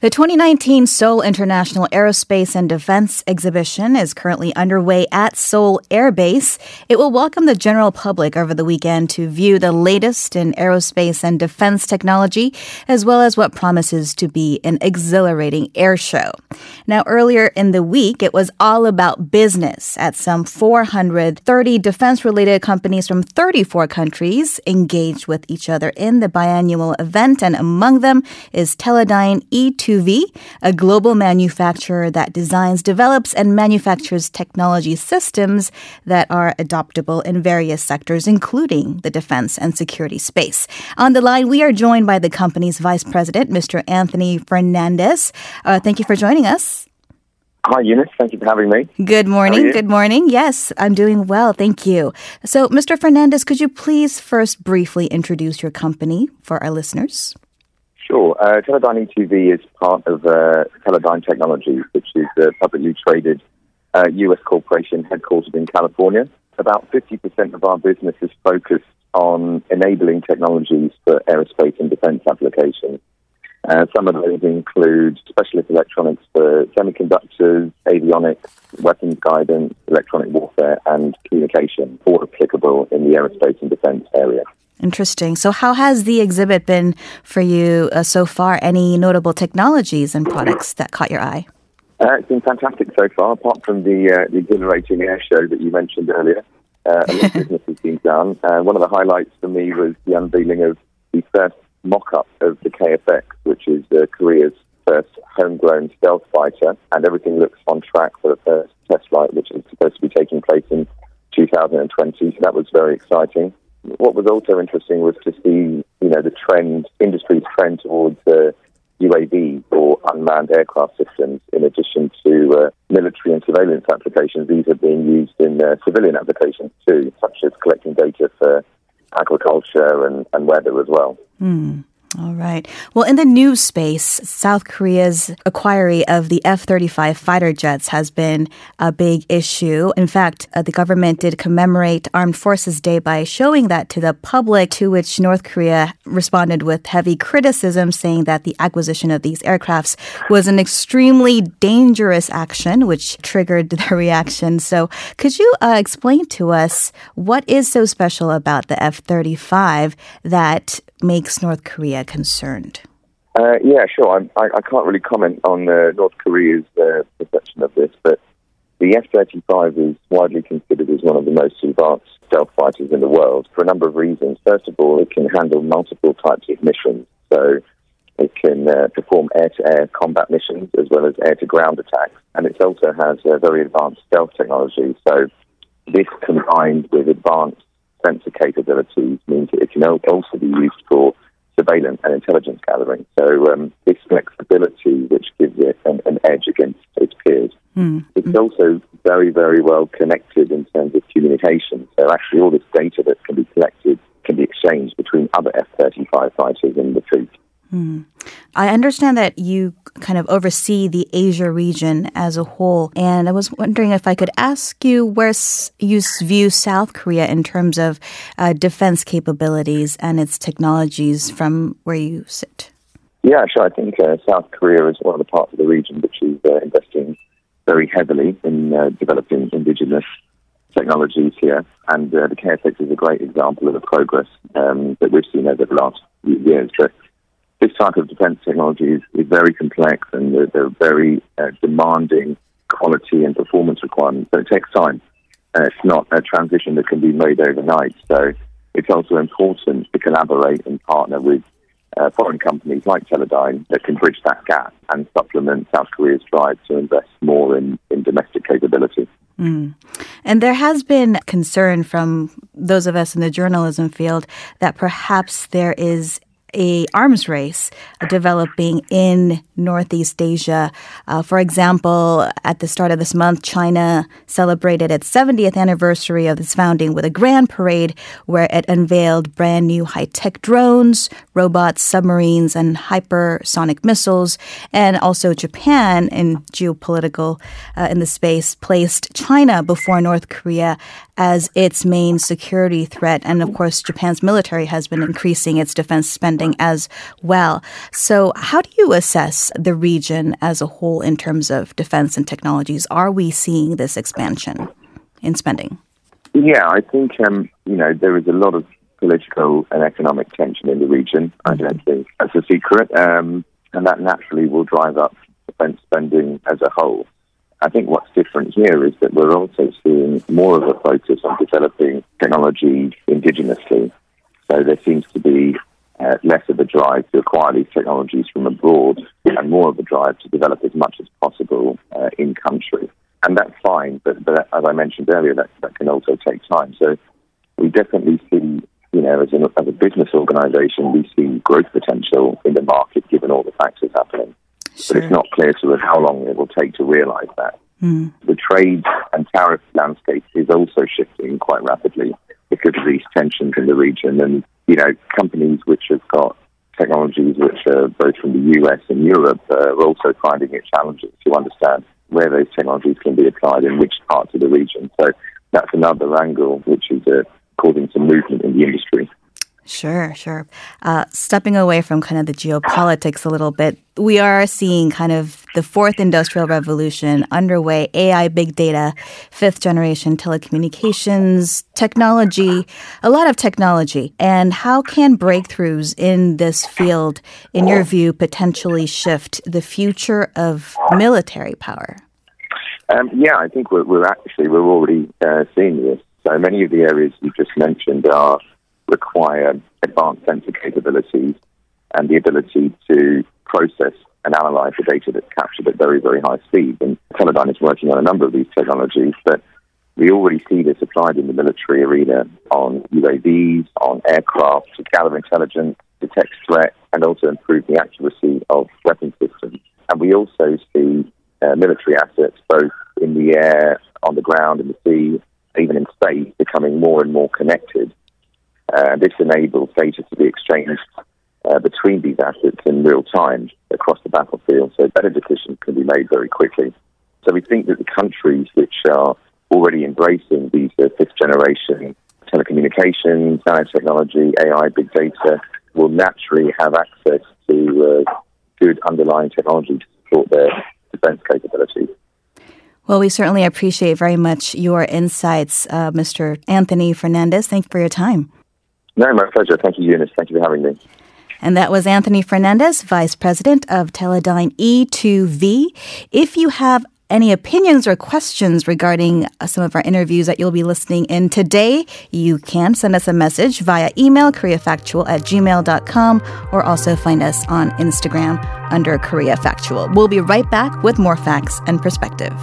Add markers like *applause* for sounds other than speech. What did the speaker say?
The 2019 Seoul International Aerospace and Defense Exhibition is currently underway at Seoul Air Base. It will welcome the general public over the weekend to view the latest in aerospace and defense technology, as well as what promises to be an exhilarating air show. Now, earlier in the week, it was all about business at some 430 defense related companies from 34 countries engaged with each other in the biannual event, and among them is Teledyne E2 2V, a global manufacturer that designs, develops, and manufactures technology systems that are adoptable in various sectors, including the defense and security space. On the line, we are joined by the company's vice president, Mr. Anthony Fernandez. Uh, thank you for joining us. Hi, Eunice. Thank you for having me. Good morning. Good morning. Yes, I'm doing well. Thank you. So, Mr. Fernandez, could you please first briefly introduce your company for our listeners? Sure. Uh, Teledyne e2v is part of uh, Teledyne Technologies, which is a publicly traded uh, U.S. corporation headquartered in California. About 50% of our business is focused on enabling technologies for aerospace and defense applications. Uh, some of those include specialist electronics for semiconductors, avionics, weapons guidance, electronic warfare, and communication, all applicable in the aerospace and defense area. Interesting. So, how has the exhibit been for you uh, so far? Any notable technologies and products that caught your eye? Uh, it's been fantastic so far, apart from the, uh, the exhilarating air show that you mentioned earlier. Uh, a lot of *laughs* business has been done. Uh, one of the highlights for me was the unveiling of the first mock up of the KFX, which is uh, Korea's first homegrown stealth fighter, and everything looks on track for the first test flight, which is supposed to be taking place in 2020. So that was very exciting. What was also interesting was to see, you know, the trend, industry's trend towards uh, UAV or unmanned aircraft systems, in addition to uh, military and surveillance applications. These are being used in uh, civilian applications too, such as collecting data for agriculture and, and weather as well. Mm. All right. Well, in the news space, South Korea's acquiry of the F 35 fighter jets has been a big issue. In fact, uh, the government did commemorate Armed Forces Day by showing that to the public, to which North Korea responded with heavy criticism, saying that the acquisition of these aircrafts was an extremely dangerous action, which triggered *laughs* the reaction. So, could you uh, explain to us what is so special about the F 35 that makes North Korea concerned? Uh, yeah, sure. I, I, can't really comment on uh, North Korea's uh, perception of this, but the F 35 is widely considered as one of the most advanced stealth fighters in the world for a number of reasons. First of all, it can handle multiple types of missions. So it can uh, perform air to air combat missions as well as air to ground attacks. And it also has uh, very advanced stealth technology. So this combined with advanced sensor capabilities means that it can also be used for surveillance and intelligence gathering. So um, this flexibility, which gives it an, an edge against its peers. Mm. It's also very, very well connected in terms of communication. So actually, all this data that can be collected can be exchanged between other F-35 fighters in the fleet. Mm. I understand that you kind of oversee the Asia region as a whole, and I was wondering if I could ask you where you view South Korea in terms of uh, defense capabilities and its technologies from where you sit. Yeah, sure. I think uh, South Korea is one of the parts of the region which is uh, investing very heavily in uh, developing indigenous technologies here, and uh, the KFX is a great example of the progress um, that we've seen over the last few years. But this type of defense technology is, is very complex and they're, they're very uh, demanding quality and performance requirements. So it takes time. Uh, it's not a transition that can be made overnight. So it's also important to collaborate and partner with uh, foreign companies like Teledyne that can bridge that gap and supplement South Korea's drive to invest more in, in domestic capability. Mm. And there has been concern from those of us in the journalism field that perhaps there is a arms race developing in Northeast Asia. Uh, for example, at the start of this month, China celebrated its 70th anniversary of its founding with a grand parade where it unveiled brand new high-tech drones, robots, submarines, and hypersonic missiles. And also Japan, in geopolitical uh, in the space, placed China before North Korea as its main security threat. And of course, Japan's military has been increasing its defense spending as well. So, how do you assess across the region as a whole in terms of defense and technologies? Are we seeing this expansion in spending? Yeah, I think um, you know there is a lot of political and economic tension in the region. I don't think that's a secret, um, and that naturally will drive up defence spending as a whole. I think what's different here is that we're also seeing more of a focus on developing technology indigenously. So there seems to be uh, less of a drive to acquire these technologies from abroad and more of a drive to develop as much as possible uh, in country. And that's fine, but, but as I mentioned earlier, that, that can also take time. So we definitely see, you know, as, an, as a business organisation, we see growth potential in the market given all the factors happening. Sure. But it's not clear to us how long it will take to realise that. Mm. The trade and tariff landscape is also shifting quite rapidly because of these tensions in the region. And, you know, companies which have got technologies which are both from the US and Europe uh, are also finding it challenging to understand where those technologies can be applied in which parts of the region. So that's another angle which is uh, causing some movement in the industry. Sure, sure. Uh, stepping away from kind of the geopolitics a little bit, we are seeing kind of the fourth industrial revolution underway AI, big data, fifth generation telecommunications, technology, a lot of technology. And how can breakthroughs in this field, in your view, potentially shift the future of military power? Um, yeah, I think we're, we're, actually we're already uh, seeing this. So many of the areas you just mentioned are require advanced sensor capabilities and the ability to process and analyze the data that's captured at very, very high speed. And Teledyne is working on a number of these technologies, but we already see this applied in the military arena on UAVs, on aircraft, to gather intelligence, detect threat, and also improve the accuracy of weapon systems. And we also see uh, military assets, both in the air, on the ground, in the sea, even in space, becoming more and more connected uh, this enables data to be exchanged uh, between these assets in real time across the battlefield, so better decisions can be made very quickly. So we think that the countries which are already embracing these uh, fifth generation telecommunications, nanotechnology, AI, big data will naturally have access to uh, good underlying technology to support their defense capabilities. Well, we certainly appreciate very much your insights, uh, Mr. Anthony Fernandez. Thank you for your time. No, my pleasure. Thank you, Eunice. Thank you for having me. And that was Anthony Fernandez, Vice President of Teledyne E2V. If you have any opinions or questions regarding uh, some of our interviews that you'll be listening in today, you can send us a message via email, koreafactual at gmail.com, or also find us on Instagram under Korea Factual. We'll be right back with more facts and perspective.